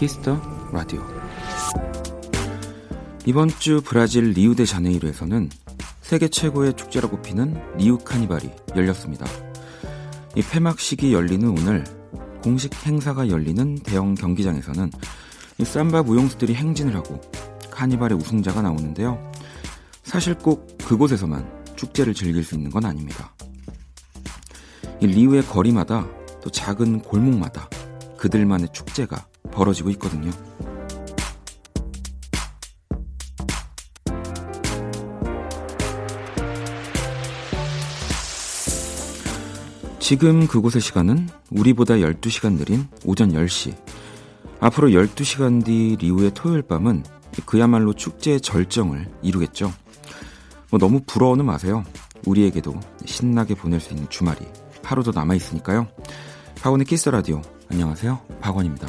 키스터 라디오 이번 주 브라질 리우데자네이루에서는 세계 최고의 축제라고 꼽히는 리우 카니발이 열렸습니다. 이 폐막식이 열리는 오늘 공식 행사가 열리는 대형 경기장에서는 이 삼바 무용수들이 행진을 하고 카니발의 우승자가 나오는데요. 사실 꼭 그곳에서만 축제를 즐길 수 있는 건 아닙니다. 이 리우의 거리마다 또 작은 골목마다 그들만의 축제가 벌어지고 있거든요. 지금 그곳의 시간은 우리보다 12시간 느린 오전 10시. 앞으로 12시간 뒤 리우의 토요일 밤은 그야말로 축제의 절정을 이루겠죠. 뭐 너무 부러워는 마세요. 우리에게도 신나게 보낼 수 있는 주말이 하루 더 남아있으니까요. 박원의 키스 라디오. 안녕하세요. 박원입니다.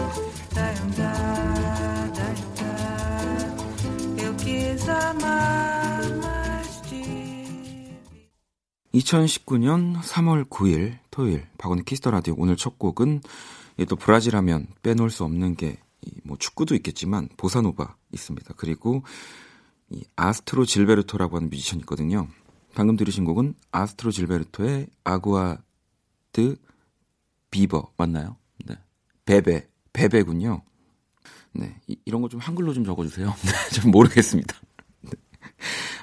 2019년 3월 9일 토요일 박원의 Kiss the Radio 오늘 첫 곡은 또 브라질 하면 빼놓을 수 없는 게 뭐 축구도 있겠지만 보사노바 있습니다. 그리고 이 아스트로 질베르토라고 하는 뮤지션이 있거든요. 방금 들으신 곡은 아스트로 질베르토의 Água de Beber 맞나요? 네. 베베 베베군요. 네. 이, 런 거 좀 한글로 좀 적어 주세요. 네, 좀 모르겠습니다. 네.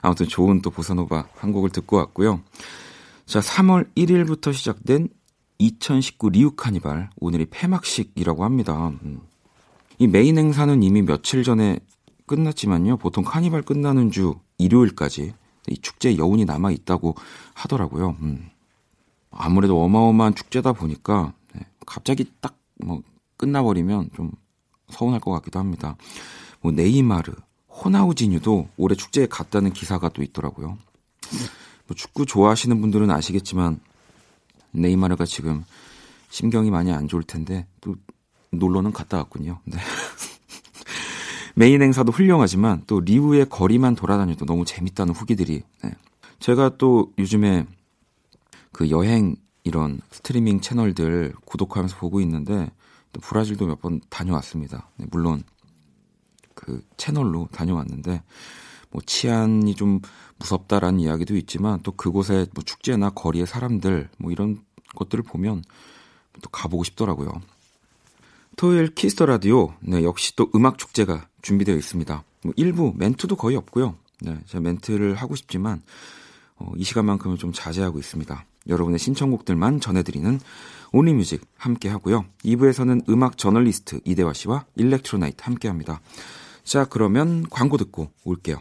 아무튼 좋은 또 보사노바 한 곡을 듣고 왔고요. 자, 3월 1일부터 시작된 2019 리우 카니발 오늘이 폐막식이라고 합니다. 음. 이 메인 행사는 이미 며칠 전에 끝났지만요. 보통 카니발 끝나는 주 일요일까지 이 축제 여운이 남아 있다고 하더라고요. 음. 아무래도 어마어마한 축제다 보니까 네, 갑자기 딱 뭐 끝나버리면 좀 서운할 것 같기도 합니다. 뭐 네이마르, 호나우지뉴도 올해 축제에 갔다는 기사가 또 있더라고요. 뭐 축구 좋아하시는 분들은 아시겠지만 네이마르가 지금 심경이 많이 안 좋을 텐데 또 놀러는 갔다 왔군요. 네. 메인 행사도 훌륭하지만 또 리우의 거리만 돌아다녀도 너무 재밌다는 후기들이 네. 제가 또 요즘에 그 여행 이런 스트리밍 채널들 구독하면서 보고 있는데 또 브라질도 몇 번 다녀왔습니다. 네, 물론 그 채널로 다녀왔는데 뭐 치안이 좀 무섭다라는 이야기도 있지만 또 그곳의 뭐 축제나 거리의 사람들 뭐 이런 것들을 보면 또 가보고 싶더라고요. 토요일 Kiss the Radio 네, 역시 또 음악 축제가 준비되어 있습니다. 뭐 일부 멘트도 거의 없고요. 네, 제가 멘트를 하고 싶지만 어, 이 시간만큼은 좀 자제하고 있습니다. 여러분의 신청곡들만 전해드리는 Only Music 함께 하고요. 2부에서는 음악 저널리스트 이대화 씨와 Electro Night 함께 합니다. 자, 그러면 광고 듣고 올게요.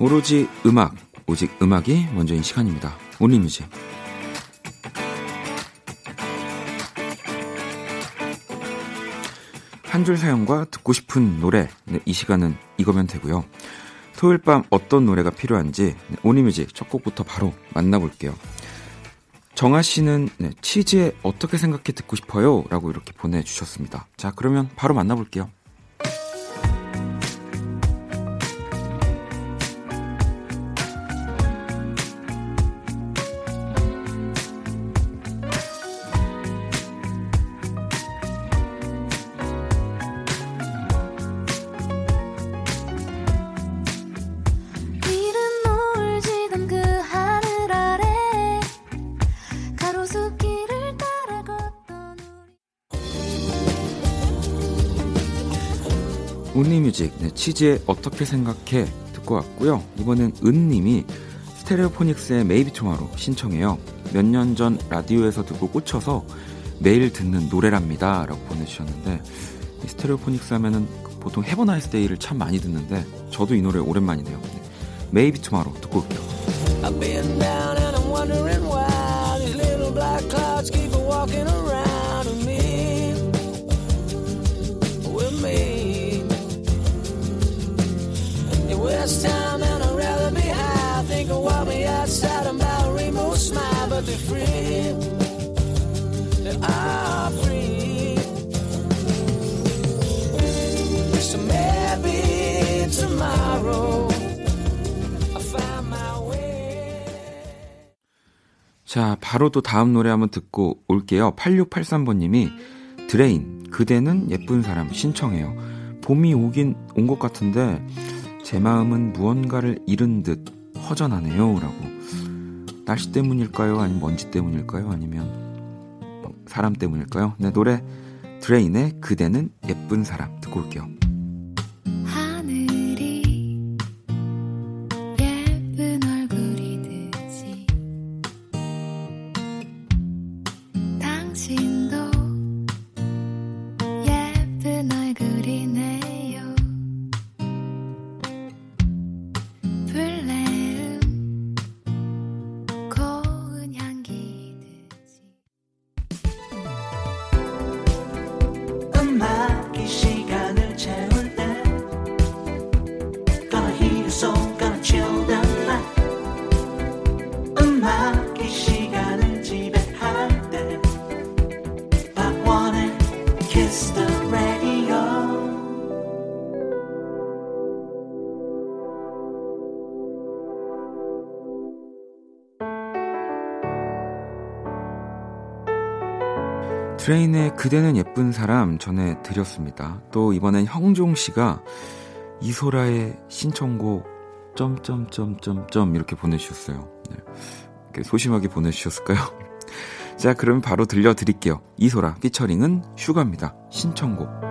오로지 음악, 오직 음악이 먼저인 시간입니다. 온리뮤직. 한 줄 사연과 듣고 싶은 노래, 네, 이 시간은 이거면 되고요. 토요일 밤 어떤 노래가 필요한지 네, 온리뮤직 첫 곡부터 바로 만나볼게요. 정아 씨는 네, 치즈에 어떻게 생각해 듣고 싶어요? 라고 이렇게 보내주셨습니다. 자, 그러면 바로 만나볼게요. 치즈의 어떻게 생각해 듣고 왔고요. 이번엔 은님이 Stereophonics의 Maybe Tomorrow 신청해요. 몇 년 전 라디오에서 듣고 꽂혀서 매일 듣는 노래랍니다. 라고 보내주셨는데 Stereophonics 하면은 보통 Have a Nice Day를 참 많이 듣는데 저도 이 노래 오랜만이네요. Maybe Tomorrow 듣고 올게요. I've been down and I'm wondering why these little black clouds keep walking around It was time and I'd rather be high. Think of what me outside about a rainbow smile, but they're free. They are free. So maybe tomorrow. 자, 바로 또 다음 노래 한번 듣고 올게요. 8683번님이 드레인, 그대는 예쁜 사람 신청해요. 봄이 오긴 온 것 같은데 제 마음은 무언가를 잃은 듯 허전하네요. 라고. 날씨 때문일까요? 아니면 먼지 때문일까요? 아니면 뭐 사람 때문일까요? 네, 노래 드레인의 그대는 예쁜 사람 듣고 올게요. 트레인의 그대는 예쁜 사람 전해드렸습니다. 또 이번엔 형종 씨가 이소라의 신청곡 점점점점점 이렇게 보내주셨어요. 네. 이렇게 소심하게 보내주셨을까요? 자, 그럼 바로 들려드릴게요. 이소라 피처링은 슈가입니다. 신청곡.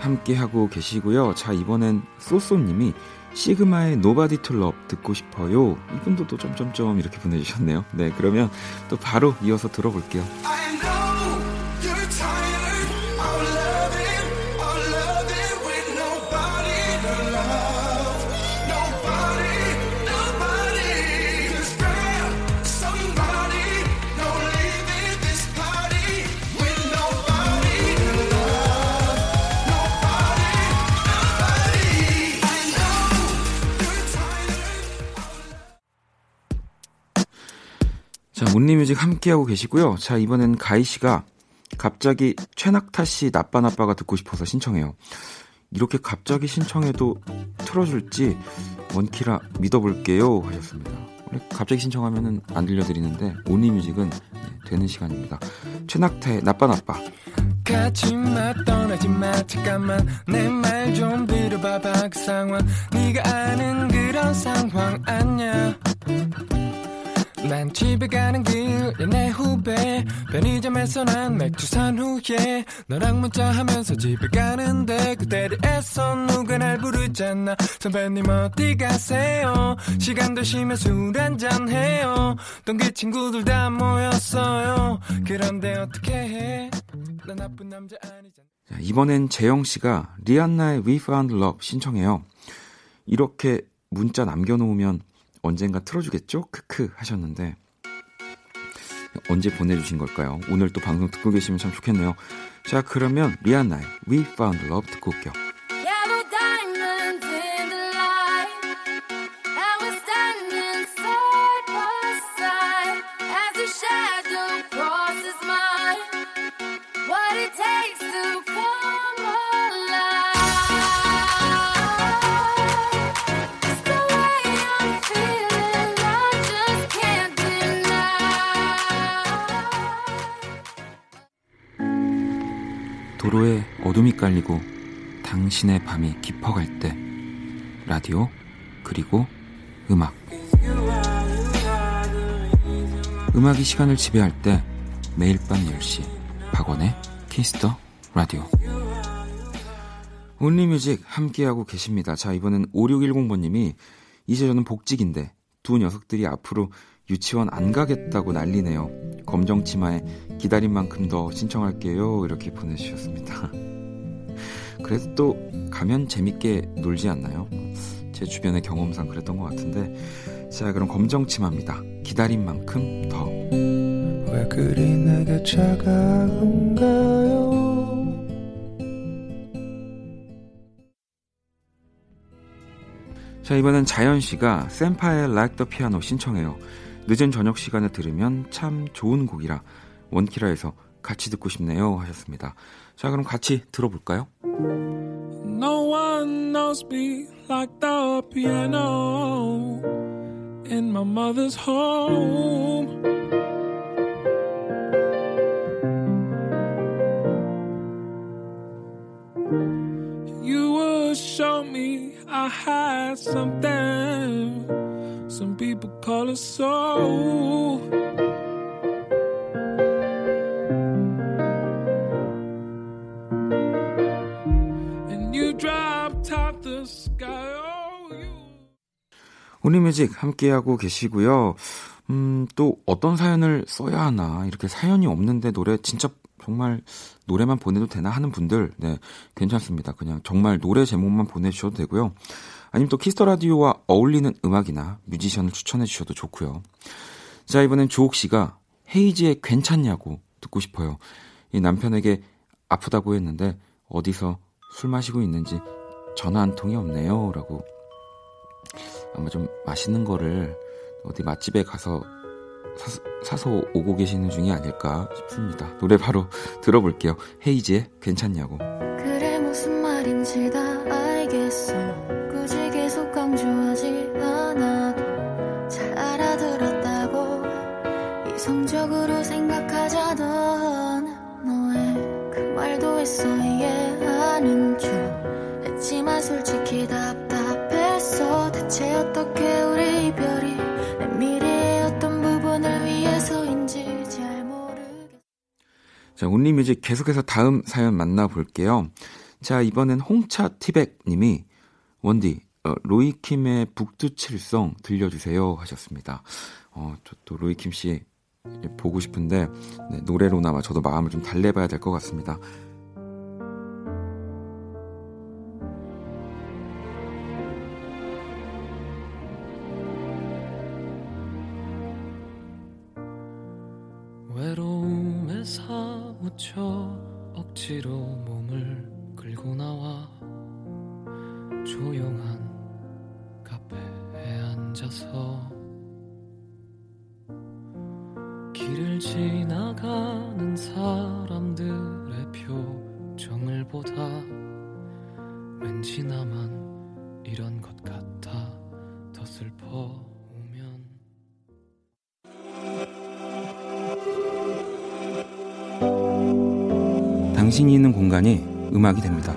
함께하고 계시고요. 자, 이번엔 쏘쏘님이 Sigma의 Nobody to Love 듣고 싶어요. 이분도 또 점점점 이렇게 보내주셨네요. 네, 그러면 또 바로 이어서 들어볼게요. 온리뮤직 함께하고 계시고요. 자, 이번엔 가희 씨가 갑자기 최낙타 씨 나빠 나빠가 듣고 싶어서 신청해요. 이렇게 갑자기 신청해도 틀어줄지 원키라 믿어볼게요 하셨습니다. 갑자기 신청하면은 안 들려드리는데 온리뮤직은 네, 되는 시간입니다. 최낙타의 나빠 나빠. 가지마 떠나지마 잠깐만 내 말 좀 들어봐봐 그 상황 네가 아는 그런 상황 아니야 난 집에 가는 길에 내 후배. 편의점에서 난 맥주 산 후에 너랑 문자하면서 집에 가는데 그때를 애써 누가 날 부르잖아. 선배님 어디 가세요? 시간 되시면 술 한잔 해요. 동기 친구들 다 모였어요. 그런데 어떻게 해? 난 나쁜 남자 아니잖아. 자, 이번엔 재영 씨가 리안나의 We Found Love 신청해요. 이렇게 문자 남겨놓으면 언젠가 틀어주겠죠? 크크 하셨는데 언제 보내주신 걸까요? 오늘 또 방송 듣고 계시면 참 좋겠네요. 자 그러면 리안나의 We Found Love 듣고 올게요. 도로에 어둠이 깔리고 당신의 밤이 깊어갈 때 라디오 그리고 음악 음악이 시간을 지배할 때 매일 밤 10시 박원의 Kiss the Radio Only Music 함께하고 계십니다. 자 이번엔 5610번님이 이제 저는 복직인데 두 녀석들이 앞으로 유치원 안 가겠다고 난리네요. 검정 치마의 기다린 만큼 더 신청할게요. 이렇게 보내주셨습니다. 그래도 또 가면 재밌게 놀지 않나요? 제 주변의 경험상 그랬던 것 같은데 자 그럼 검정 치마입니다. 기다린 만큼 더. 왜 그리 내게 차가운가요? 자 이번엔 자연 씨가 센파의 Like the Piano 신청해요. 늦은 저녁 시간에 들으면 참 좋은 곡이라 원키라에서 같이 듣고 싶네요 하셨습니다. 자 그럼 같이 들어볼까요? No one knows me like the piano in my mother's home. You would show me I had something Some people call it soul. And you drop top the sky. Oh, you. 우리뮤직 함께하고 계시고요. 음, 또 어떤 사연을 써야 하나 이렇게 사연이 없는데 노래 진짜 정말 노래만 보내도 되나 하는 분들 네 괜찮습니다. 그냥 정말 노래 제목만 보내주셔도 되고요. 아니면 또 Kiss the Radio와 어울리는 음악이나 뮤지션을 추천해 주셔도 좋고요. 자, 이번엔 조옥 씨가 헤이즈의 괜찮냐고 듣고 싶어요. 이 남편에게 아프다고 했는데 어디서 술 마시고 있는지 전화 한 통이 없네요. 라고 아마 좀 맛있는 거를 어디 맛집에 가서 사, 사서 오고 계시는 중이 아닐까 싶습니다. 노래 바로 들어볼게요. 헤이즈의 괜찮냐고. 그 자 온리뮤직 계속해서 다음 사연 만나볼게요 자 이번엔 홍차 티백 님이 원디 어, 로이킴의 북두칠성 들려주세요 하셨습니다. 어, 저또 로이킴 씨 보고 싶은데 네, 노래로나마 저도 마음을 좀 달래봐야 될 것 같습니다. 사무쳐 억지로 몸을 끌고 나와 조용한 앉아서 길을 지나가는 사람들의 표정을 보다 왠지 나만 이런 것 같아 더 슬퍼 당신이 있는 공간이 음악이 됩니다.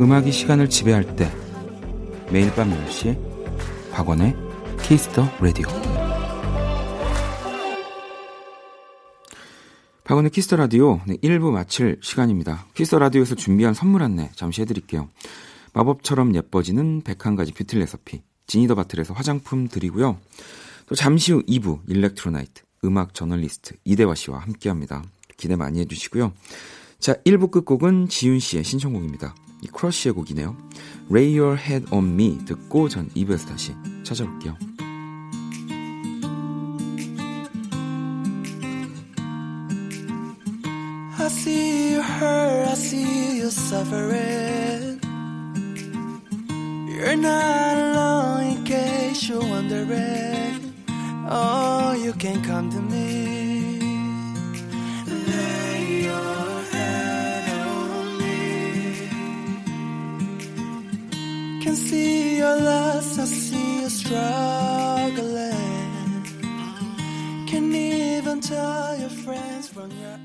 음악이 시간을 지배할 때 매일 밤 10시 박원의 Kiss the Radio. 박원의 Kiss the Radio 네, 1부 마칠 시간입니다. Kiss the Radio에서 준비한 선물 안내 잠시 해드릴게요. 마법처럼 예뻐지는 101가지 beauty recipe Genie the Bottle에서 화장품 드리고요. 또 잠시 후 2부 Electro Night 음악 저널리스트 이대화 씨와 함께합니다. 기대 많이 해주시고요. 자 1부 끝곡은 지윤 씨의 신청곡입니다. 이 크러쉬의 곡이네요. Lay Your Head on Me 듣고 전 2부에서 다시 찾아올게요. Oh. I see you struggling. Can even tell your friends from your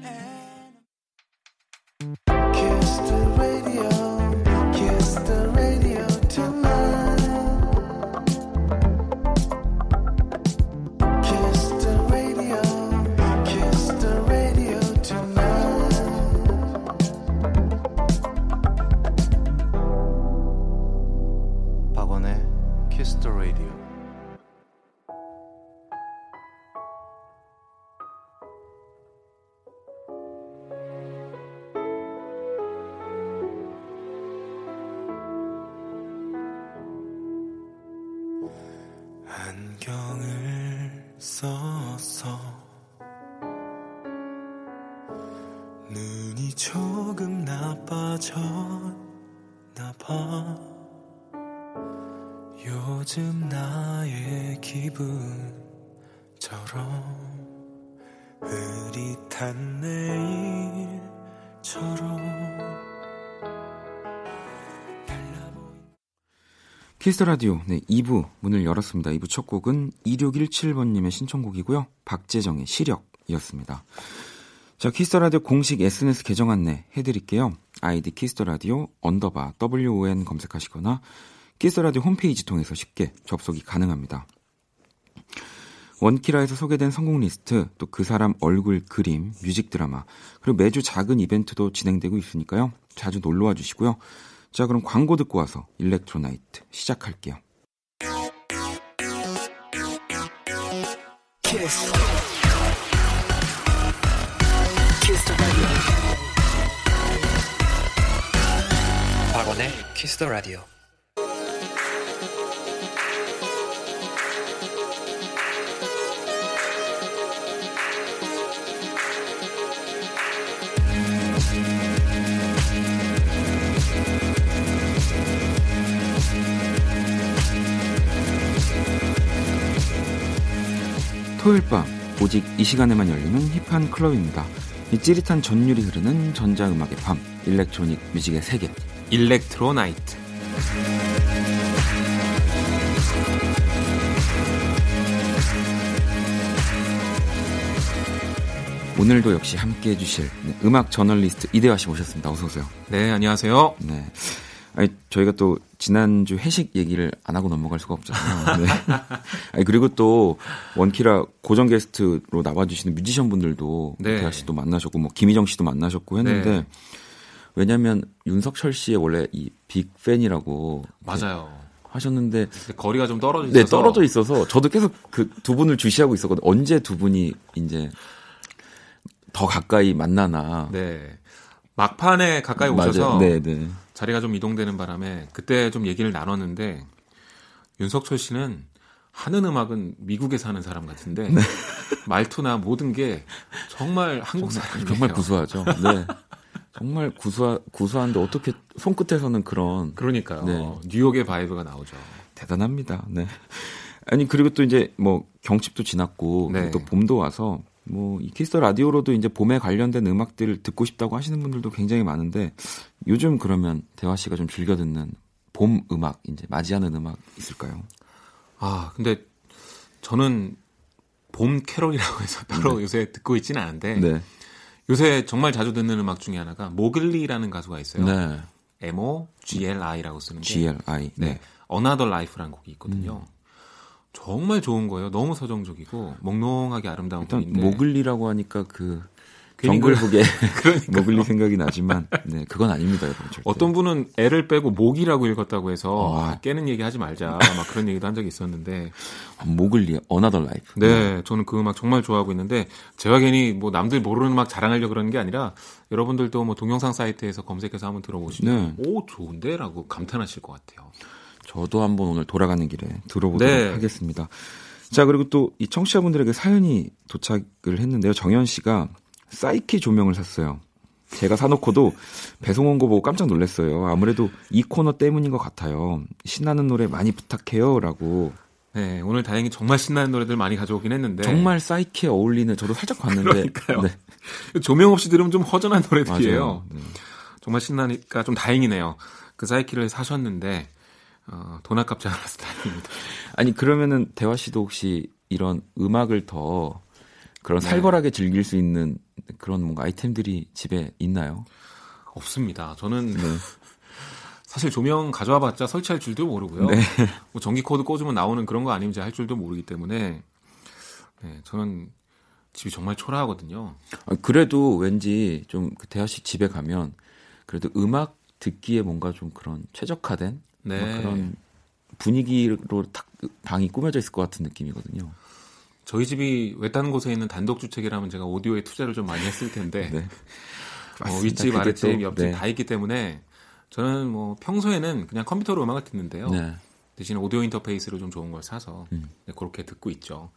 썼어 눈이 조금 나빠졌나 봐. 요즘 나의 기분처럼 흐릿한 내일처럼 Kiss the Radio 네 2부 문을 열었습니다. 2부 첫 곡은 2617번님의 신청곡이고요. 박재정의 시력이었습니다. 자 Kiss the Radio 공식 SNS 계정 안내 해드릴게요. 아이디 Kiss the Radio underbar WON 검색하시거나 Kiss the Radio 홈페이지 통해서 쉽게 접속이 가능합니다. 원키라에서 소개된 선곡 리스트, 또 그 사람 얼굴 그림, 뮤직 드라마, 그리고 매주 작은 이벤트도 진행되고 있으니까요. 자주 놀러와 주시고요. 자, 그럼 광고 듣고 와서 일렉트로나이트 시작할게요. 박원의 키스 더 라디오. 토요일 밤 오직 이 시간에만 열리는 힙한 클럽입니다. 이 찌릿한 전율이 흐르는 전자음악의 밤 electronic music의 세계 Electro Night 오늘도 역시 함께 해주실 네, 음악 저널리스트 이대화 씨 모셨습니다. 어서 오세요. 네, 안녕하세요. 네. 아니, 저희가 또 지난주 회식 얘기를 안 하고 넘어갈 수가 없잖아요. 네. 아니, 그리고 또 원키라 고정 게스트로 나와주시는 뮤지션 분들도 네. 대하 씨도 만나셨고, 뭐 김희정 씨도 만나셨고 했는데, 네. 왜냐면 윤석철 씨의 원래 이 빅팬이라고. 맞아요. 하셨는데 거리가 좀 떨어져 네, 있어서 네 떨어져 있어서 저도 계속 그 두 분을 주시하고 있었거든요. 언제 두 분이 이제 더 가까이 만나나. 네. 막판에 가까이 오셔서 네, 네. 자리가 좀 이동되는 바람에 그때 좀 얘기를 나눴는데 윤석철 씨는 하는 음악은 미국에 사는 사람 같은데 네. 말투나 모든 게 정말 한국 사람이에요. 정말 구수하죠. 네. 정말 구수하, 구수한데 어떻게 손끝에서는 그런 그러니까요. 네. 뉴욕의 vibe가 나오죠. 대단합니다. 네. 아니 그리고 또 이제 뭐 경칩도 지났고 네. 또 봄도 와서 뭐 이 Kiss the Radio로도 이제 봄에 관련된 음악들을 듣고 싶다고 하시는 분들도 굉장히 많은데 요즘 그러면 대화 씨가 좀 즐겨 듣는 봄 음악 이제 맞이하는 음악 있을까요? 아 근데 저는 봄 캐롤이라고 해서 따로 네. 요새 듣고 있지는 않은데 네. 요새 정말 자주 듣는 음악 중에 하나가 모글리라는 가수가 있어요. 네. M O G L I라고 쓰는 게 G L I 네. 네. Another Life라는 곡이 있거든요. 음. 정말 좋은 거예요. 너무 서정적이고 몽롱하게 아름다운 일단 곡인데. 모글리라고 하니까 그 정글북의 모글리 생각이 나지만 네 그건 아닙니다 여러분 절대. 어떤 분은 애를 빼고 목이라고 읽었다고 해서 어. 아, 깨는 얘기 하지 말자 막 그런 얘기도 한 적이 있었는데 모글리 Another Life 네 저는 그 음악 정말 좋아하고 있는데 제가 괜히 뭐 남들 모르는 음악 자랑하려고 그러는 게 아니라 여러분들도 뭐 동영상 사이트에서 검색해서 한번 들어보시면 네. 오 좋은데라고 감탄하실 것 같아요. 저도 한번 오늘 돌아가는 길에 들어보도록 네. 하겠습니다. 자, 그리고 또 이 청취자분들에게 사연이 도착을 했는데요. 정현 씨가 사이키 조명을 샀어요. 제가 사놓고도 배송 온 거 보고 깜짝 놀랐어요. 아무래도 이 코너 때문인 것 같아요. 신나는 노래 많이 부탁해요. 라고. 네, 오늘 다행히 정말 신나는 노래들 많이 가져오긴 했는데. 정말 사이키에 어울리는, 저도 살짝 봤는데. 그러니까요. 네. 조명 없이 들으면 좀 허전한 노래들이에요. 네. 정말 신나니까 좀 다행이네요. 그 사이키를 사셨는데, 어, 돈 아깝지 않아서 다행입니다. 아니 그러면은 대화 씨도 혹시 이런 음악을 더 그런 네. 살벌하게 즐길 수 있는 그런 뭔가 아이템들이 집에 있나요? 없습니다. 저는 네. 사실 조명 가져와봤자 설치할 줄도 모르고요. 네. 뭐 전기 코드 꽂으면 나오는 그런 거 아닌지 할 줄도 모르기 때문에 네, 저는 집이 정말 초라하거든요. 아, 그래도 왠지 좀그 대화 씨 집에 가면 그래도 음악 듣기에 뭔가 좀 그런 최적화된 네. 그런 분위기로 딱 방이 꾸며져 있을 것 같은 느낌이거든요. 저희 집이 외딴 곳에 있는 단독 주택이라면 제가 오디오에 투자를 좀 많이 했을 텐데 네. 어, 윗집, 아랫집, 옆집 네. 다 있기 때문에 저는 뭐 평소에는 그냥 컴퓨터로 음악을 듣는데요. 네. 대신 오디오 인터페이스를 좀 좋은 걸 사서 음. 네, 그렇게 듣고 있죠.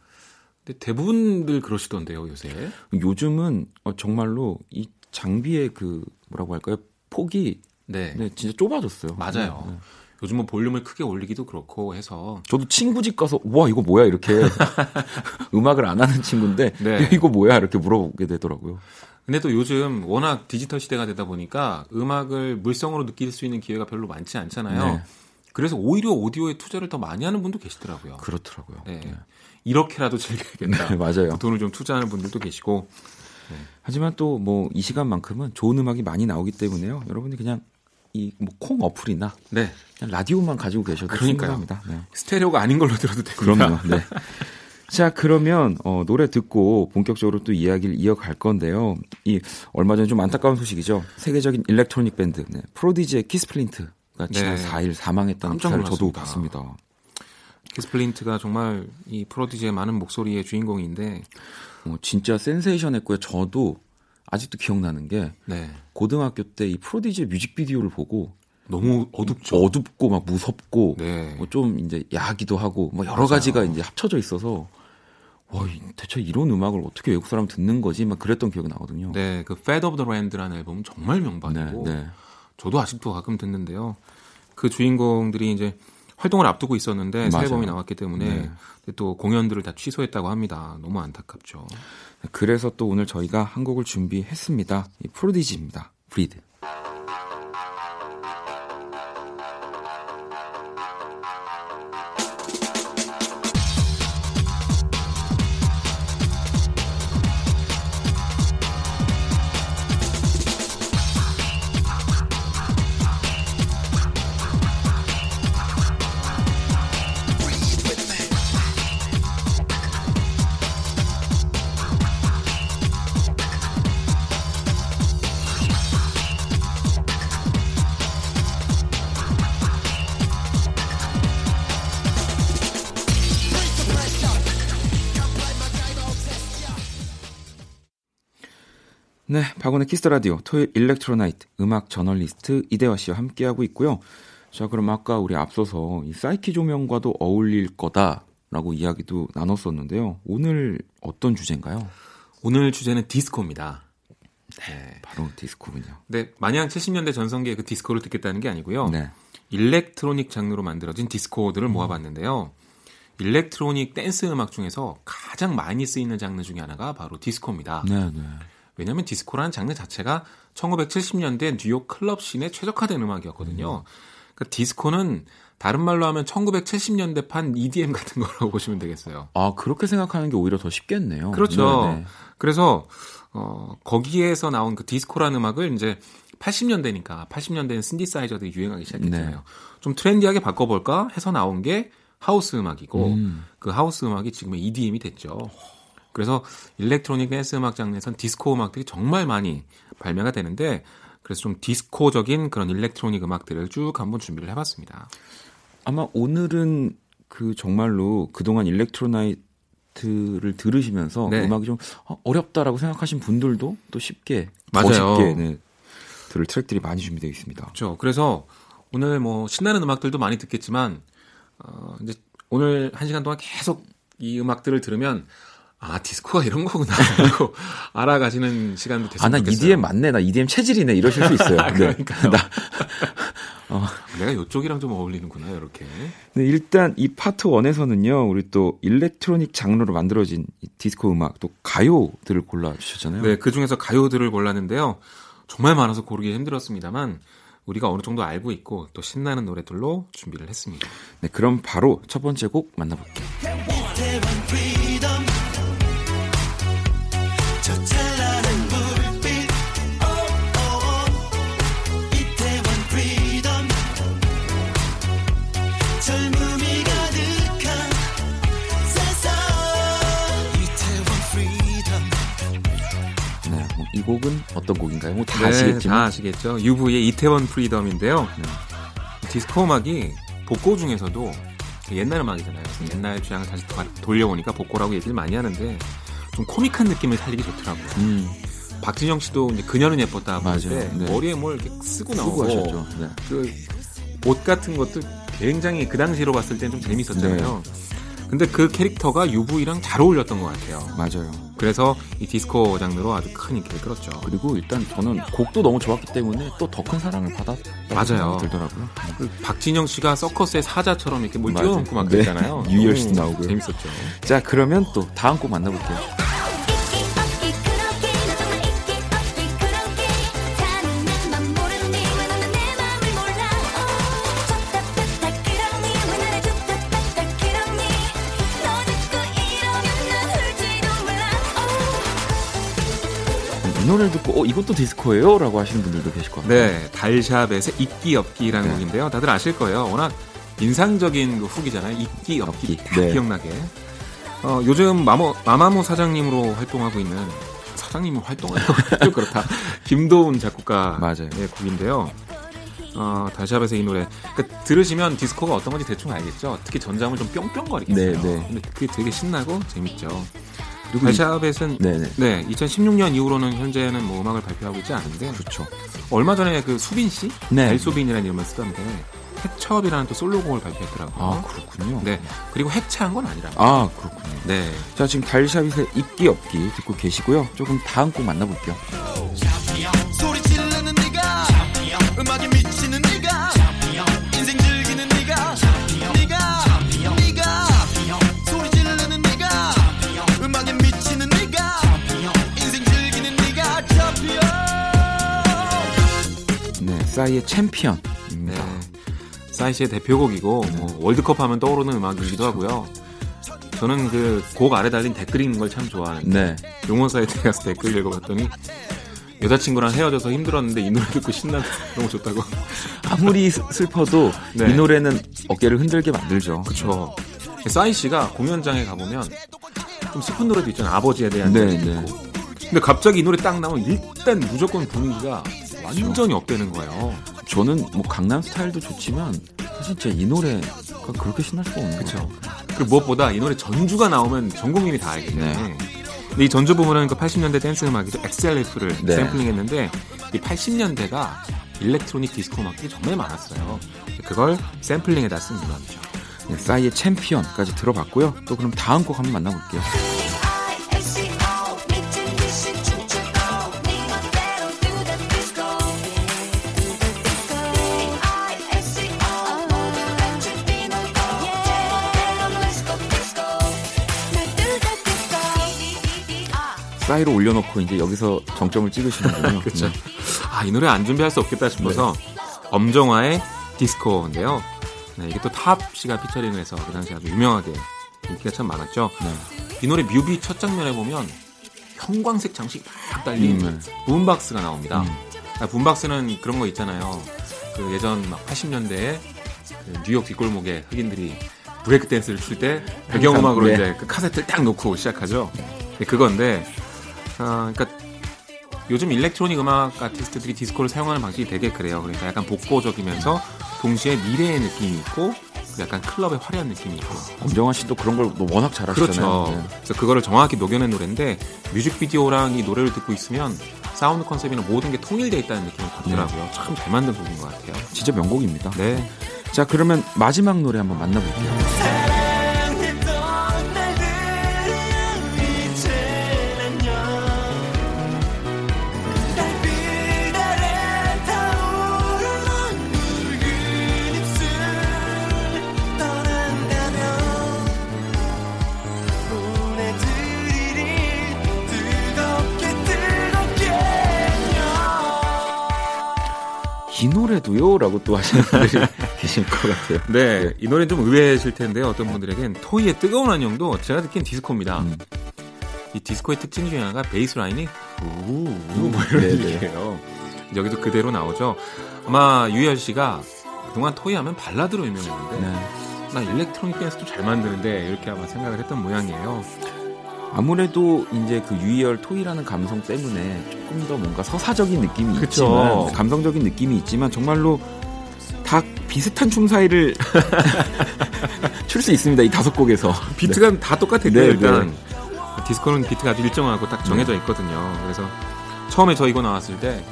근데 대부분들 그러시던데요, 요새. 요즘은 어, 정말로 이 장비의 그 뭐라고 할까요? 폭이 네, 네 진짜 좁아졌어요. 맞아요. 네. 요즘은 볼륨을 크게 올리기도 그렇고 해서 저도 친구 집 가서 와 이거 뭐야 이렇게 음악을 안 하는 친구인데 네. 이거 뭐야 이렇게 물어보게 되더라고요. 근데 또 요즘 워낙 디지털 시대가 되다 보니까 음악을 물성으로 느낄 수 있는 기회가 별로 많지 않잖아요. 네. 그래서 오히려 오디오에 투자를 더 많이 하는 분도 계시더라고요. 그렇더라고요. 네. 네. 이렇게라도 즐겨야겠다. 네, 맞아요. 돈을 좀 투자하는 분들도 계시고. 네. 하지만 또 뭐 이 시간만큼은 좋은 음악이 많이 나오기 때문에요. 여러분이 그냥 이 뭐 콩 어플이나 네. 그냥 라디오만 가지고 계셔도 충분합니다. 네. 스테레오가 아닌 걸로 들어도 되고요. 그럼요. 네. 자, 그러면 어, 노래 듣고 본격적으로 또 이야기를 이어갈 건데요. 이 얼마 전에 좀 안타까운 소식이죠. 세계적인 electronic 밴드 네, 프로디지의 키스 플린트가 지난 네. 4일 사망했다는 기사를 저도 봤습니다. 키스 플린트가 정말 이 프로디지의 많은 목소리의 주인공인데 어, 진짜 센세이션했고요. 저도 아직도 기억나는 게 네. 고등학교 때 이 프로디지의 뮤직비디오를 보고 너무 어둡죠. 어둡고 막 무섭고 네. 뭐좀 이제 야기도 하고 뭐 여러 맞아요. 가지가 이제 합쳐져 있어서 와 대체 이런 음악을 어떻게 외국 사람 듣는 거지 막 그랬던 기억이 나거든요. 네, 그 Fed of the Land라는 앨범 정말 명반이고 네, 네. 저도 아직도 가끔 듣는데요. 그 주인공들이 이제 활동을 앞두고 있었는데 새 앨범이 나왔기 때문에 네. 또 공연들을 다 취소했다고 합니다. 너무 안타깝죠. 그래서 또 오늘 저희가 한 곡을 준비했습니다. 이 프로디지입니다. 브리드. 네, 박원의 Kiss the Radio 토요일 일렉트로나이트 음악 저널리스트 이대화 씨와 함께하고 있고요. 자, 그럼 아까 우리 앞서서 이 사이키 조명과도 어울릴 거다라고 이야기도 나눴었는데요. 오늘 어떤 주제인가요? 오늘 주제는 디스코입니다. 네, 바로 디스코군요. 네, 마냥 70년대 전성기의 그 디스코를 듣겠다는 게 아니고요. 네. electronic 장르로 만들어진 디스코들을 음. 모아봤는데요. electronic 댄스 음악 중에서 가장 많이 쓰이는 장르 중에 하나가 바로 디스코입니다. 네, 네. 왜냐하면 디스코라는 장르 자체가 1970년대 뉴욕 클럽 scene에 최적화된 음악이었거든요. 그러니까 디스코는 다른 말로 하면 1970년대판 EDM 같은 거라고 보시면 되겠어요. 아 그렇게 생각하는 게 오히려 더 쉽겠네요. 그렇죠. 네네. 그래서 어, 거기에서 나온 그 디스코라는 음악을 이제 80년대니까 80년대는 신디사이저들이 유행하기 시작했잖아요. 네. 좀 trendy하게 바꿔볼까 해서 나온 게 하우스 음악이고 음. 그 하우스 음악이 지금의 EDM이 됐죠. 그래서 electronic 댄스 음악 장르에선 디스코 음악들이 정말 많이 발매가 되는데 그래서 좀 디스코적인 그런 electronic 음악들을 쭉 한번 준비를 해봤습니다. 아마 오늘은 그 정말로 그동안 일렉트로나이트를 들으시면서 네. 음악이 좀 어, 어렵다라고 생각하신 분들도 또 쉽게 맞아요. 더 쉽게 네, 들을 트랙들이 많이 준비되어 있습니다. 그렇죠. 그래서 오늘 뭐 신나는 음악들도 많이 듣겠지만 어, 이제 오늘 한 시간 동안 계속 이 음악들을 들으면 아 디스코가 이런 거구나 하고 알아가시는 시간도 됐으면 아, 나 좋겠어요. EDM 맞네, 나 EDM 체질이네 이러실 수 있어요. 아, 그러니까 나 어. 내가 이쪽이랑 좀 어울리는구나 이렇게. 네, 일단 이 파트 1에서는요, 우리 또 electronic 장르로 만들어진 디스코 음악 또 가요들을 골라 주셨잖아요. 네, 그 중에서 가요들을 골랐는데요. 정말 많아서 고르기 힘들었습니다만 우리가 어느 정도 알고 있고 또 신나는 노래들로 준비를 했습니다. 네, 그럼 바로 첫 번째 곡 만나볼게요. 이 곡은 어떤 곡인가요? 뭐다 네, 아시겠지만 다 아시겠죠. UV의 이태원 프리덤인데요. 네. 디스코 음악이 복고 중에서도 옛날 음악이잖아요. 옛날 주장을 다시 돌려오니까 복고라고 얘기를 많이 하는데 좀 코믹한 느낌을 살리기 좋더라고요. 음. 박진영 씨도 이제 그녀는 예뻤다 볼때 네. 머리에 뭘 이렇게 쓰고 나오고 쓰고 네. 그옷 같은 것도 굉장히 그 당시로 봤을 땐좀 재밌었잖아요. 네. 근데 그 캐릭터가 UV랑 잘 어울렸던 것 같아요. 맞아요. 그래서 이 디스코 장르로 아주 큰 인기를 끌었죠. 그리고 일단 저는 곡도 너무 좋았기 때문에 또 더 큰 사랑을 받았다고 맞아요. 들더라고요. 그 박진영 씨가 서커스의 사자처럼 이렇게 뭘 뛰어넘고 막 그랬잖아요. 네. 유열 씨도 나오고 재밌었죠. 자 그러면 또 다음 곡 만나볼게요. 이 노래를 듣고 어 이것도 디스코예요? 라고 하시는 분들도 계실 것 같아요. 네, 달샤벳의 있기 없기라는 네. 곡인데요. 다들 아실 거예요. 워낙 인상적인 그 훅이잖아요. 있기 없기 다 네. 기억나게. 어, 요즘 마모, 마마무 사장님으로 활동하고 있는 사장님은 활동하고 좀 그렇다. 김도훈 작곡가의 맞아요. 곡인데요. 어, 달샤벳의 이 노래. 그러니까 들으시면 디스코가 어떤 건지 대충 알겠죠. 특히 전장을 좀 뿅뿅거리겠어요. 네, 네. 근데 그게 되게 신나고 재밌죠. 그리고 발샤벳은 네네. 네 2016년 이후로는 현재는 뭐 음악을 발표하고 있지 않은데 그렇죠. 얼마 전에 그 수빈 씨, 네. 달수빈이라는 이름을 쓰던데 해처업이라는 또 솔로곡을 발표했더라고요. 아 그렇군요. 네 그리고 해체한 건 아니라. 아 그렇군요. 네. 자 지금 달샤빗의 입기 없기 듣고 계시고요. 조금 다음 곡 만나볼게요. 싸이의 챔피언입니다. 네. 싸이 씨의 대표곡이고 네. 뭐 월드컵 하면 떠오르는 음악이기도 하고요. 저는 그 곡 아래 달린 댓글 읽는 걸 참 좋아하는데 네. 용어사에 들어가서 댓글 읽어봤더니 여자친구랑 헤어져서 힘들었는데 이 노래 듣고 신나서 너무 좋다고. 아무리 슬퍼도 네. 이 노래는 어깨를 흔들게 만들죠. 그렇죠. 싸이 씨가 공연장에 가보면 좀 슬픈 노래도 있잖아요. 아버지에 대한 네, 네. 근데 갑자기 이 노래 딱 나오면 일단 무조건 분위기가 완전히 up되는 거예요. 저는 뭐 강남 스타일도 좋지만 사실 진짜 이 노래가 그렇게 신날 수가 없는 거죠. 그리고 무엇보다 이 노래 전주가 나오면 전 국민이 다 알기 때문에. 네. 근데 이 전주 부분은 그 80년대 댄스 음악이죠. Axel F를 네. 샘플링했는데 이 80년대가 electronic 디스코 음악들이 정말 많았어요. 그걸 샘플링에다 쓴 음악이죠. 네, 싸이의 챔피언까지 들어봤고요. 또 그럼 다음 곡 한번 만나볼게요. 싸이로 올려놓고 이제 여기서 정점을 찍으시는군요. 그렇죠. 네. 아, 이 노래 안 준비할 수 없겠다 싶어서 네. 엄정화의 디스코인데요. 네, 이게 또 탑 씨가 featuring을 해서 그 당시 아주 유명하게 인기가 참 많았죠. 네. 이 노래 뮤비 첫 장면에 보면 형광색 장식이 막 달린 음, 네. boombox가 나옵니다. 음. 아, boombox는 그런 거 있잖아요. 그 예전 막 80년대에 그 뉴욕 뒷골목에 흑인들이 브레이크 댄스를 출 때 배경음악으로 네. 이제 그 카세트를 딱 놓고 시작하죠. 네, 그건데 어, 그러니까 요즘 electronic 음악 아티스트들이 디스코를 사용하는 방식이 되게 그래요. 그러니까 약간 복고적이면서 동시에 미래의 느낌이 있고 약간 클럽의 화려한 느낌이 있고. 엄정화 씨도 그런 걸 워낙 잘하시잖아요. 그렇죠. 네. 그래서 그거를 정확히 녹여낸 노래인데 뮤직비디오랑 이 노래를 듣고 있으면 사운드 컨셉이나 모든 게 통일되어 있다는 느낌을 받더라고요. 네. 참 잘 만든 곡인 것 같아요. 진짜 명곡입니다. 네. 자 그러면 마지막 노래 한번 만나볼게요. 이 노래도요? 라고 또 하시는 분들이 계실 것 같아요. 네, 네. 이 노래는 좀 의외실 텐데요. 어떤 분들에겐 토이의 뜨거운 안녕도 제가 듣기엔 디스코입니다. 음. 이 디스코의 특징 중에 하나가 베이스 라인이 우우 뭐 이런 얘기예요. 여기도 그대로 나오죠. 아마 유희열 씨가 그동안 토이 하면 발라드로 유명했는데 네. 나 electronic 댄스도 잘 만드는데 이렇게 아마 생각을 했던 모양이에요. 아무래도 이제 그 유희열 토이라는 감성 때문에 조금 더 뭔가 서사적인 느낌이 그쵸. 있지만 감성적인 느낌이 있지만 정말로 다 비슷한 춤 사이를 출 수 있습니다. 이 다섯 곡에서 비트가 네. 다 똑같아요. 네, 일단 네. 디스코는 비트가 아주 일정하고 딱 정해져 네. 있거든요. 그래서 처음에 저 이거 나왔을 때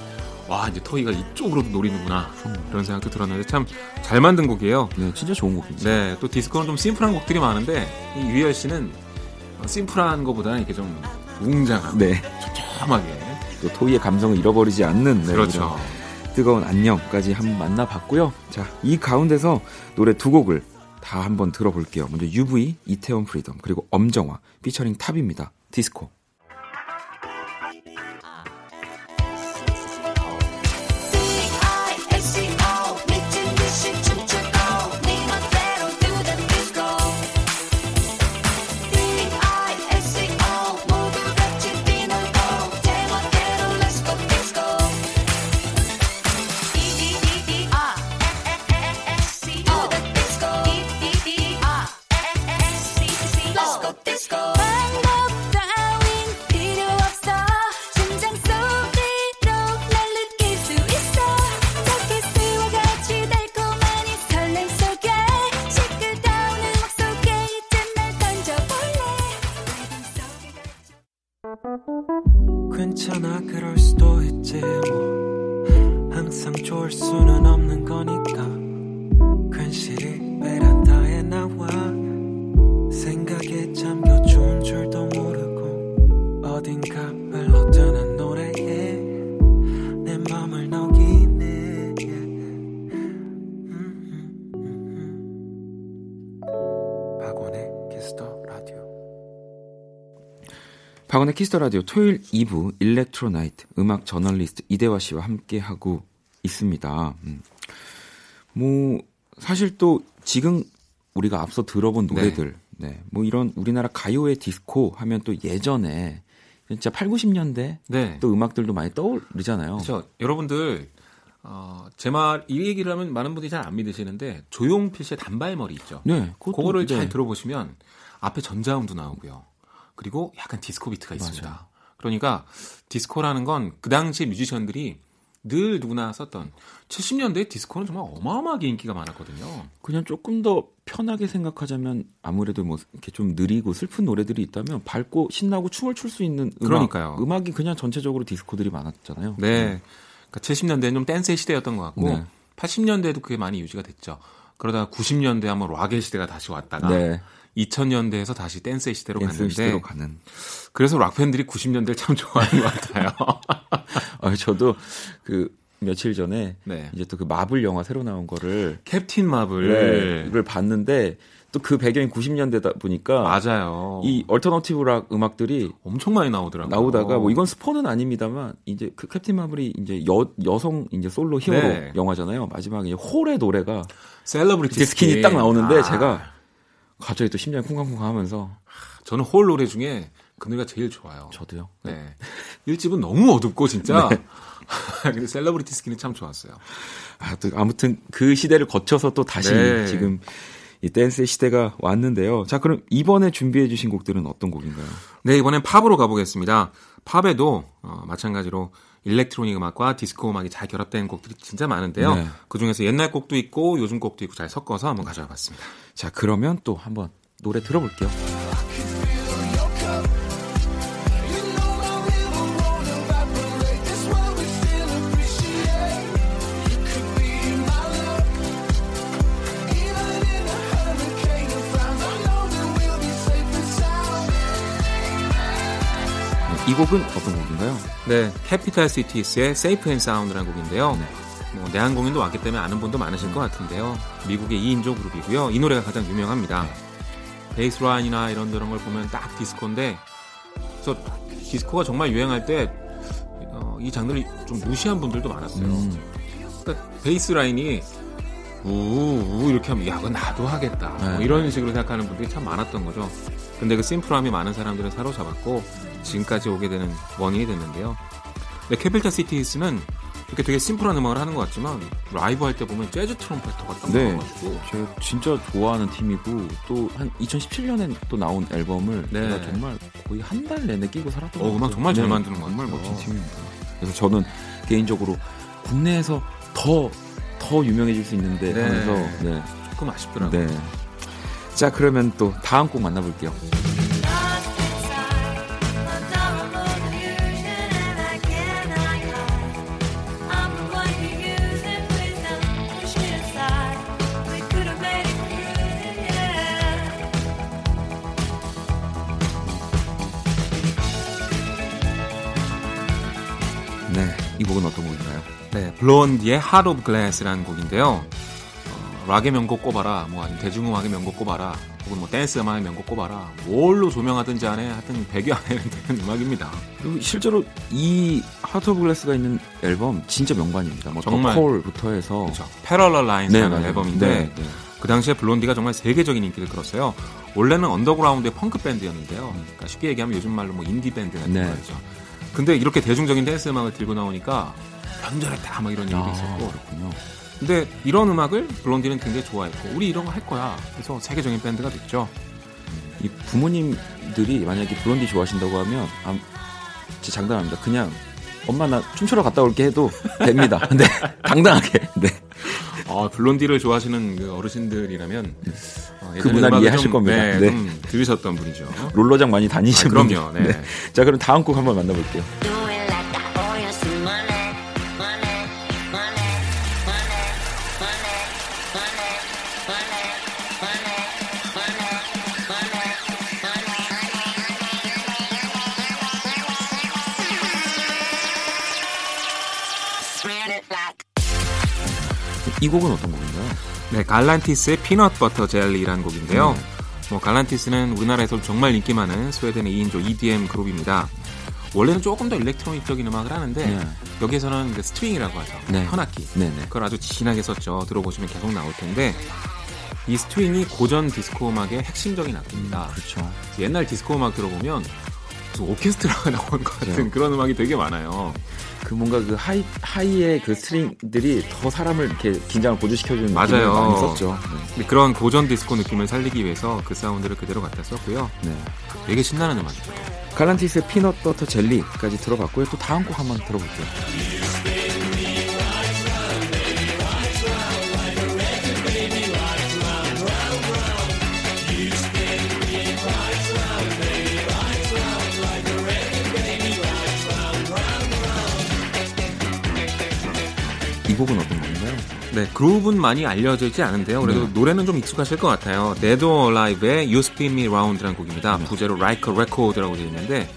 와 이제 토이가 이쪽으로도 노리는구나 그런 생각도 들었는데 참 잘 만든 곡이에요. 네, 진짜 좋은 곡입니다. 네, 또 디스코는 좀 심플한 곡들이 많은데 이 유열 씨는 심플한 것보다는 이렇게 좀 웅장하고 네. 촘촘하게 또 토이의 감성을 잃어버리지 않는 네, 그렇죠. 뜨거운 안녕까지 한번 만나봤고요. 자, 이 가운데서 노래 두 곡을 다 한번 들어볼게요. 먼저 UV, 이태원 Freedom, 그리고 엄정화, 피처링 탑입니다. 디스코. 박원의 Kiss the Radio 토요일 2부 Electro Night 음악 저널리스트 이대화 씨와 함께 하고 있습니다. 음. 뭐 사실 또 지금 우리가 앞서 들어본 네. 노래들, 네. 네. 뭐 이런 우리나라 가요의 디스코 하면 또 예전에 진짜 8, 90년대 네. 또 음악들도 많이 떠오르잖아요. 그렇죠. 여러분들 어, 제 말, 이 얘기를 하면 많은 분들이 잘 안 믿으시는데, 조용필 씨의 단발머리 있죠? 네. 그것도, 그거를 네. 잘 들어보시면, 앞에 전자음도 나오고요. 그리고 약간 디스코 비트가 있습니다. 맞아요. 그러니까 디스코라는 건 그 당시 뮤지션들이 늘 누구나 썼던 70년대 디스코는 정말 어마어마하게 인기가 많았거든요. 그냥 조금 더 편하게 생각하자면 아무래도 뭐 이렇게 좀 느리고 슬픈 노래들이 있다면 밝고 신나고 춤을 출 수 있는 음악, 그러니까요. 음악이 그냥 전체적으로 디스코들이 많았잖아요. 네. 그러니까 70년대는 좀 댄스의 시대였던 것 같고 네. 80년대에도 그게 많이 유지가 됐죠. 그러다가 90년대 하면 락의 시대가 다시 왔다가 네. 2000년대에서 다시 댄스의 시대로 댄스 갔는데 시대로 가는. 그래서 락 팬들이 90년대를 참 좋아하는 것 같아요. 어, 저도 그 며칠 전에 네. 이제 또 그 마블 영화 새로 나온 거를 캡틴 마블을 네, 봤는데 또 그 배경이 90년대다 보니까 맞아요. 이 alternative 락 음악들이 엄청 많이 나오더라고요. 나오다가 뭐 이건 스포는 아닙니다만 이제 그 캡틴 마블이 이제 여 여성 이제 솔로 히어로 네. 영화잖아요. 마지막에 홀의 노래가 Celebrity Skin이 딱 나오는데 아. 제가 갑자기 또 심장이 쿵쾅쿵쾅 하면서 저는 홀 노래 중에 그 노래가 제일 좋아요. 저도요. 네. 1집은 너무 어둡고 진짜. 네. 근데 Celebrity Skin이 참 좋았어요. 아, 또 아무튼 그 시대를 거쳐서 또 다시 네. 지금 이 댄스의 시대가 왔는데요. 자, 그럼 이번에 준비해 주신 곡들은 어떤 곡인가요? 네, 이번엔 팝으로 가보겠습니다. 팝에도 어, 마찬가지로 electronic 음악과 디스코 음악이 잘 결합된 곡들이 진짜 많은데요. 네. 그 중에서 옛날 곡도 있고 요즘 곡도 있고 잘 섞어서 한번 가져와 봤습니다. 자, 그러면 또 한번 노래 들어볼게요. 이 곡은 어떤? 네, 캐피탈 시티스의 Safe and Sound라는 곡인데요. 네. 뭐 내한 공연도 왔기 때문에 아는 분도 많으실 것 같은데요. 미국의 2인조 그룹이고요. 이 노래가 가장 유명합니다. 네. 베이스 라인이나 이런 저런 걸 보면 딱 디스코인데 그래서 디스코가 정말 유행할 때이 어, 장르를 좀 무시한 분들도 많았어요. 음. 그러니까 베이스 라인이 우우 이렇게 하면 야 그건 나도 하겠다 뭐 네. 뭐 이런 식으로 생각하는 분들이 참 많았던 거죠. 근데 그 심플함이 많은 사람들을 사로잡았고 지금까지 오게 되는 원인이 됐는데요. 근데 캐필타 시티스는 이렇게 되게 심플한 음악을 하는 것 같지만 라이브 할 때 보면 재즈 트럼펫터가 딱 네, 나와가지고 제가 진짜 좋아하는 팀이고 또 한 2017년에 또 나온 앨범을 네. 제가 정말 거의 한 달 내내 끼고 살았던 어, 것 음악 정말 잘 네, 만드는 것 같아요. 정말 멋진 팀입니다. 그래서 저는 개인적으로 국내에서 더 더 유명해질 수 있는데 네. 하면서 네. 조금 아쉽더라고요. 네. 자, 그러면 또 다음 곡 만나볼게요. 네, 이 곡은 어떤 곡인가요? 네, 블론디의 Heart of Glass라는 곡인데요. 어, 락의 명곡 꼽아라, 뭐 아니면 대중음악의 명곡 꼽아라, 혹은 뭐 댄스 음악의 명곡 꼽아라, 뭘로 조명하든지 안에 하여튼 100위 안에는 되는 음악입니다. 그리고 실제로 이 Heart of Glass가 있는 앨범 진짜 명반입니다. 뭐 정말 콜부터 해서 그렇죠. Parallel Lines라는 네, 앨범인데 네, 네. 그 당시에 블론디가 정말 세계적인 인기를 끌었어요. 원래는 언더그라운드의 펑크 밴드였는데요. 그러니까 쉽게 얘기하면 요즘 말로 뭐 인디 밴드 같은 네. 거죠. 근데 이렇게 대중적인 댄스 음악을 들고 나오니까 변절했다 막 이런 얘기도 아, 있었고. 그렇군요. 근데 이런 음악을 블론디는 굉장히 좋아했고 우리 이런 거 할 거야. 그래서 세계적인 밴드가 됐죠. 이 부모님들이 만약에 블론디 좋아하신다고 하면 아, 제 장담합니다. 그냥 엄마 나 춤추러 갔다 올게 해도 됩니다. 네, 당당하게. 네. 아, 블론디를 좋아하시는 그 어르신들이라면 어, 그 문화를 이해하실 좀, 겁니다. 네, 네. 들으셨던 분이죠. 롤러장 많이 다니신 아, 그럼요. 네. 네. 자, 그럼 다음 곡 한번 만나볼게요. 이 곡은 어떤 곡인가요? 네, 갈란티스의 피넛 버터 젤리라는 곡인데요. 네. 뭐 갈란티스는 우리나라에서 정말 인기 많은 스웨덴의 2인조 EDM 그룹입니다. 원래는 조금 더 electronic적인 음악을 하는데 네. 여기에서는 그 스트링이라고 하죠. 네. 현악기. 네, 네. 그걸 아주 진하게 썼죠. 들어보시면 계속 나올 텐데 이 스트링이 고전 디스코 음악의 핵심적인 악기입니다. 음, 그렇죠. 옛날 디스코 음악 들어보면 오케스트라가 나온 것 같은. 그런 음악이 되게 많아요. 그 뭔가 그 high high의 그 스트링들이 더 사람을 이렇게 긴장을 고조시켜주는 맞아요. 많이 썼죠. 네. 그런 고전 디스코 느낌을 살리기 위해서 그 사운드를 그대로 갖다 썼고요. 네. 되게 신나는 음악이죠. 갈란티스의 피넛 버터 젤리까지 들어봤고요. 또 다음 곡 한번 들어볼게요. 곡은 어떤 곡인가요? 네, 그룹은 많이 알려져 있지 않은데요. 그래도 네. 노래는 좀 익숙하실 것 같아요. Dead or Alive의 You Spin Me Round라는 곡입니다. 네. 부제로 Like a Record라고 되어 있는데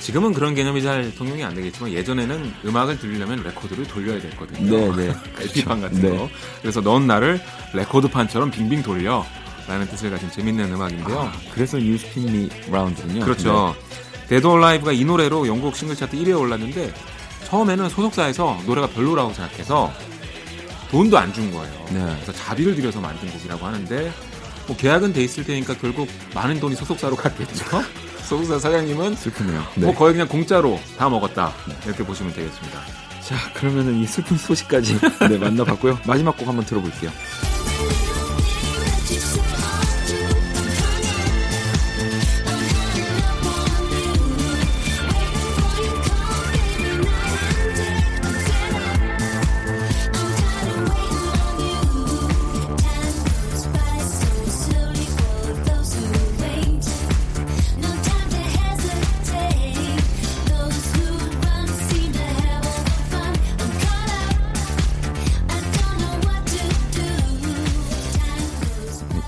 지금은 그런 개념이 잘 통용이 안 되겠지만 예전에는 음악을 들리려면 레코드를 돌려야 됐거든요. 네, 네. LP판 같은 네. 거. 그래서 넌 나를 레코드판처럼 빙빙 돌려. 라는 뜻을 가진 재밌는 음악인데요. 아, 그래서 You Spin Me Round군요. 그렇죠. 네. Dead or Alive가 이 노래로 영국 싱글 차트 1위에 올랐는데 처음에는 소속사에서 노래가 별로라고 생각해서 돈도 안 준 거예요. 네. 그래서 자비를 들여서 만든 곡이라고 하는데 뭐 계약은 돼 있을 테니까 결국 많은 돈이 소속사로 갔겠죠. 소속사 사장님은 슬프네요. 뭐 네. 뭐 거의 그냥 공짜로 다 먹었다 이렇게 보시면 되겠습니다. 자 그러면은 이 슬픈 소식까지 네, 만나봤고요. 마지막 곡 한번 들어볼게요.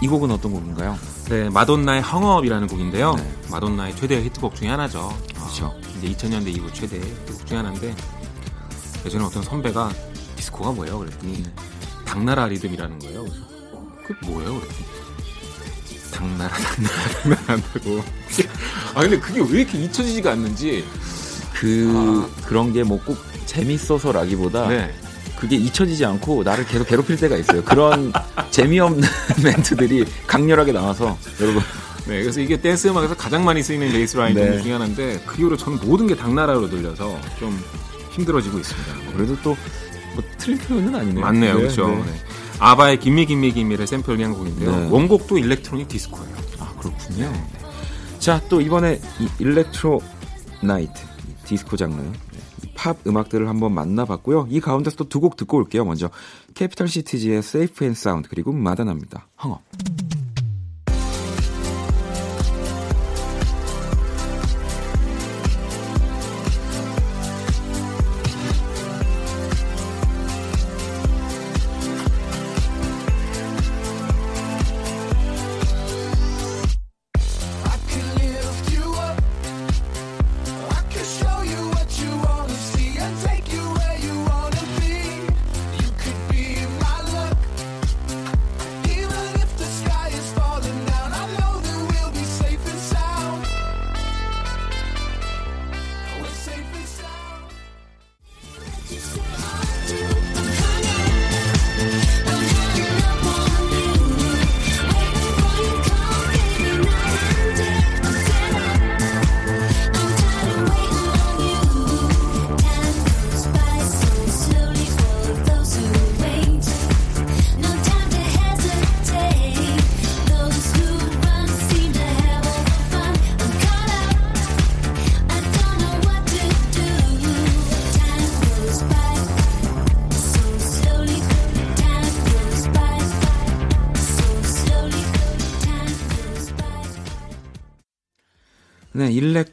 이 곡은 어떤 곡인가요? 네, 마돈나의 헝업이라는 곡인데요. 네. 마돈나의 최대 히트곡 중에 하나죠. 그렇죠. 이제 2000년대 이후 최대 히트곡 중에 하나인데 예전에 어떤 선배가 디스코가 뭐예요? 그랬더니 네. 당나라 리듬이라는 거예요. 그래서 그 뭐예요? 그랬더니 당나라 당나라 한다고. 아 근데 그게 왜 이렇게 잊혀지지가 않는지 그 아. 그런 게 뭐 꼭 재밌어서라기보다 네. 그게 잊혀지지 않고 나를 계속 괴롭힐 때가 있어요. 그런 재미없는 멘트들이 강렬하게 나와서 여러분. 네, 그래서 이게 댄스 음악에서 가장 많이 쓰이는 베이스 라인 네. 중에 하나인데 그 이후로 저는 모든 게 당나라로 들려서 좀 힘들어지고 있습니다. 그래도 또 뭐 틀린 표현은 아니네요. 맞네요, 네, 그렇죠. 네. 네. 아바의 Gimme Gimme Gimme를 샘플 한 곡인데요. 네. 원곡도 electronic 디스코예요. 아 그렇군요. 네. 자, 또 이번에 이 Electro Night 디스코 장르 팝 음악들을 한번 만나봤고요. 이 가운데서 또 두 곡 듣고 올게요. 먼저 캐피털 시티즈의 Safe and Sound 그리고 마돈나입니다. Hung Up.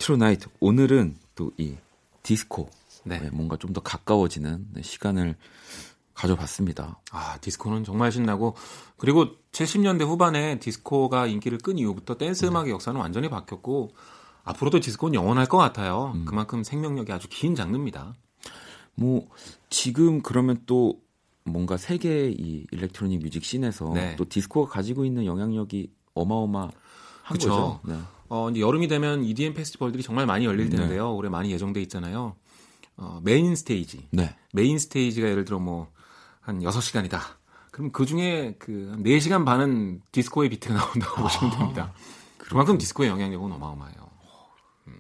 네, Electro Night. 오늘은 또 이 디스코. 네. 네, 뭔가 좀 더 가까워지는 네, 시간을 가져봤습니다. 아, 디스코는 정말 신나고 그리고 70년대 후반에 디스코가 인기를 끈 이후부터 댄스 네. 음악의 역사는 완전히 바뀌었고 앞으로도 디스코는 영원할 것 같아요. 음. 그만큼 생명력이 아주 긴 장르입니다. 뭐 지금 그러면 또 뭔가 세계 이 electronic music scene에서 네. 또 디스코가 가지고 있는 영향력이 어마어마 한 그쵸. 거죠. 네. 어, 이제 여름이 되면 EDM 페스티벌들이 정말 많이 열릴 네. 텐데요. 네. 올해 많이 예정돼 있잖아요. 어, main stage. 네. main stage가 예를 들어 뭐 한 6시간이다. 그럼 그 중에 그 4시간 반은 디스코의 비트가 나온다고 아, 보시면 됩니다. 그만큼 디스코의 영향력은 어마어마해요. 음.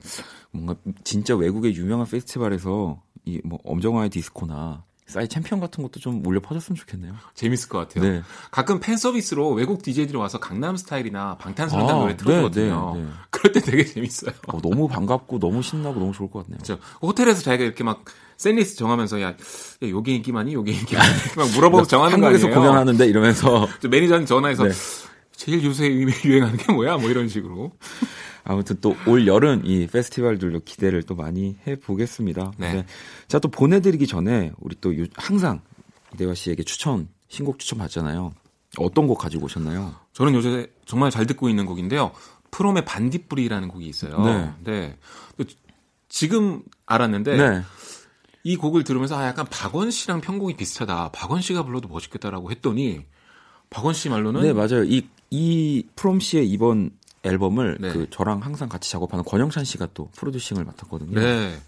뭔가 진짜 외국의 유명한 페스티벌에서 이 뭐 엄정화의 디스코나 싸이 챔피언 같은 것도 좀 울려 퍼졌으면 좋겠네요. 재밌을 것 같아요. 네. 가끔 팬 서비스로 외국 DJ들이 와서 강남 스타일이나 방탄소년단 아, 노래 틀어주거든요. 네, 네, 네. 그럴 때 되게 재밌어요. 어, 너무 반갑고 너무 신나고 너무 좋을 것 같네요. 그렇죠. 호텔에서 자기가 이렇게 막 샌리스트 정하면서 야, 야 요게 인기 많이, 요게 인기 많이 막 물어보고 정하는 거 아니에요? 한국에서 공연하는데 이러면서 매니저한테 전화해서 네. 제일 요새 유행하는 게 뭐야? 뭐 이런 식으로. 아무튼 또 올 여름 이 페스티벌들도 기대를 또 많이 해 보겠습니다. 네. 네. 자, 또 보내드리기 전에 우리 또 항상 이대화 씨에게 추천, 신곡 추천 받잖아요. 어떤 곡 가지고 오셨나요? 저는 요새 정말 잘 듣고 있는 곡인데요. 프롬의 반딧불이라는 곡이 있어요. 네. 네. 지금 알았는데 네. 이 곡을 들으면서 아 약간 박원 씨랑 편곡이 비슷하다. 박원 씨가 불러도 멋있겠다라고 했더니 박원 씨 말로는 네 맞아요. 이 이 프롬 씨의 이번 앨범을 네. 그 저랑 항상 같이 작업하는 권영찬 씨가 또 프로듀싱을 맡았거든요. 네.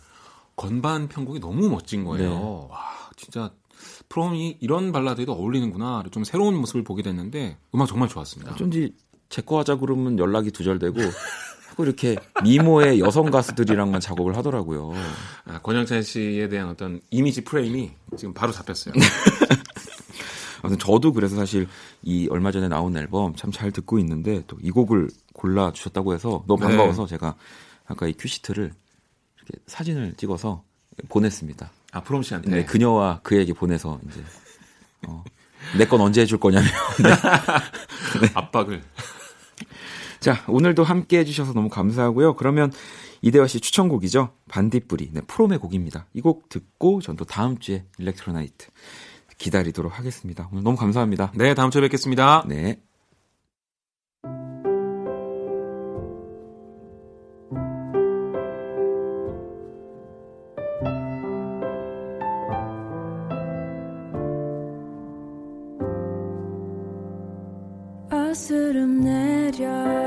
건반 편곡이 너무 멋진 거예요. 네. 와, 진짜 프롬이 이런 발라드에도 어울리는구나. 좀 새로운 모습을 보게 됐는데 음악 정말 좋았습니다. 어쩐지 제거 하자 그러면 연락이 두절되고 자꾸 이렇게 미모의 여성 가수들이랑만 작업을 하더라고요. 아, 권영찬 씨에 대한 어떤 이미지 프레임이 지금 바로 잡혔어요. 아무튼 저도 그래서 사실 이 얼마 전에 나온 앨범 참 잘 듣고 있는데 또 이 곡을 골라 주셨다고 해서 너무 네. 반가워서 네. 제가 아까 이 큐시트를 이렇게 사진을 찍어서 보냈습니다. 아 프롬 씨한테. 네, 그녀와 그에게 보내서 이제 어, 내건 언제 해줄 거냐며 네. 네. 압박을. 자 오늘도 함께 해주셔서 너무 감사하고요. 그러면 이대화 씨 추천곡이죠. 반딧불이 네, 프롬의 곡입니다. 이 곡 듣고 전 또 다음 주에 일렉트로나이트 기다리도록 하겠습니다. 오늘 너무 감사합니다. 네, 다음 주에 뵙겠습니다. 네. 어스름 내려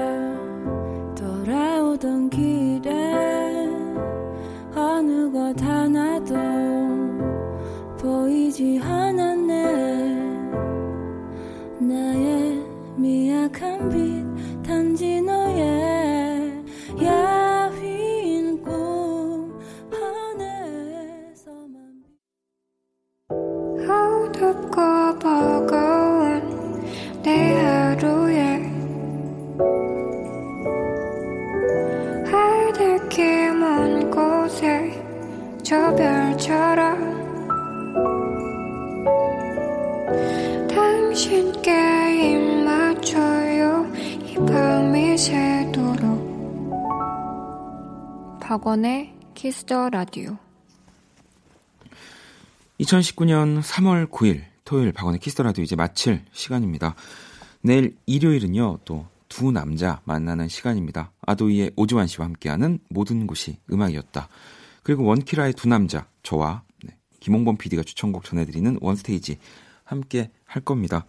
저 별처럼 당신께 입 맞춰요 이 밤이 새도록 박원의 키스더 라디오 2019년 3월 9일 토요일 박원의 키스더 라디오 이제 마칠 시간입니다. 내일 일요일은요 또 두 남자 만나는 시간입니다. 아도이의 오지환 씨와 함께하는 모든 곳이 음악이었다. 그리고 원키라의 두 남자 저와 네, 김홍범 PD가 추천곡 전해드리는 원스테이지 함께 할 겁니다.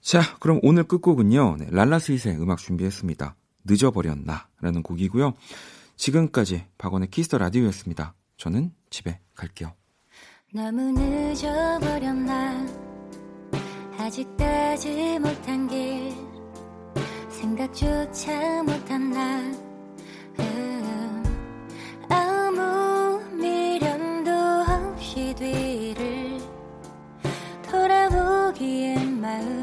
자, 그럼 오늘 끝곡은요. 네, 랄라스윗의 음악 준비했습니다. 늦어버렸나 라는 곡이고요. 지금까지 박원의 키스더 라디오였습니다. 저는 집에 갈게요. 너무 늦어버렸나 아직 따지 못한 길 생각조차 못한 나 in my life.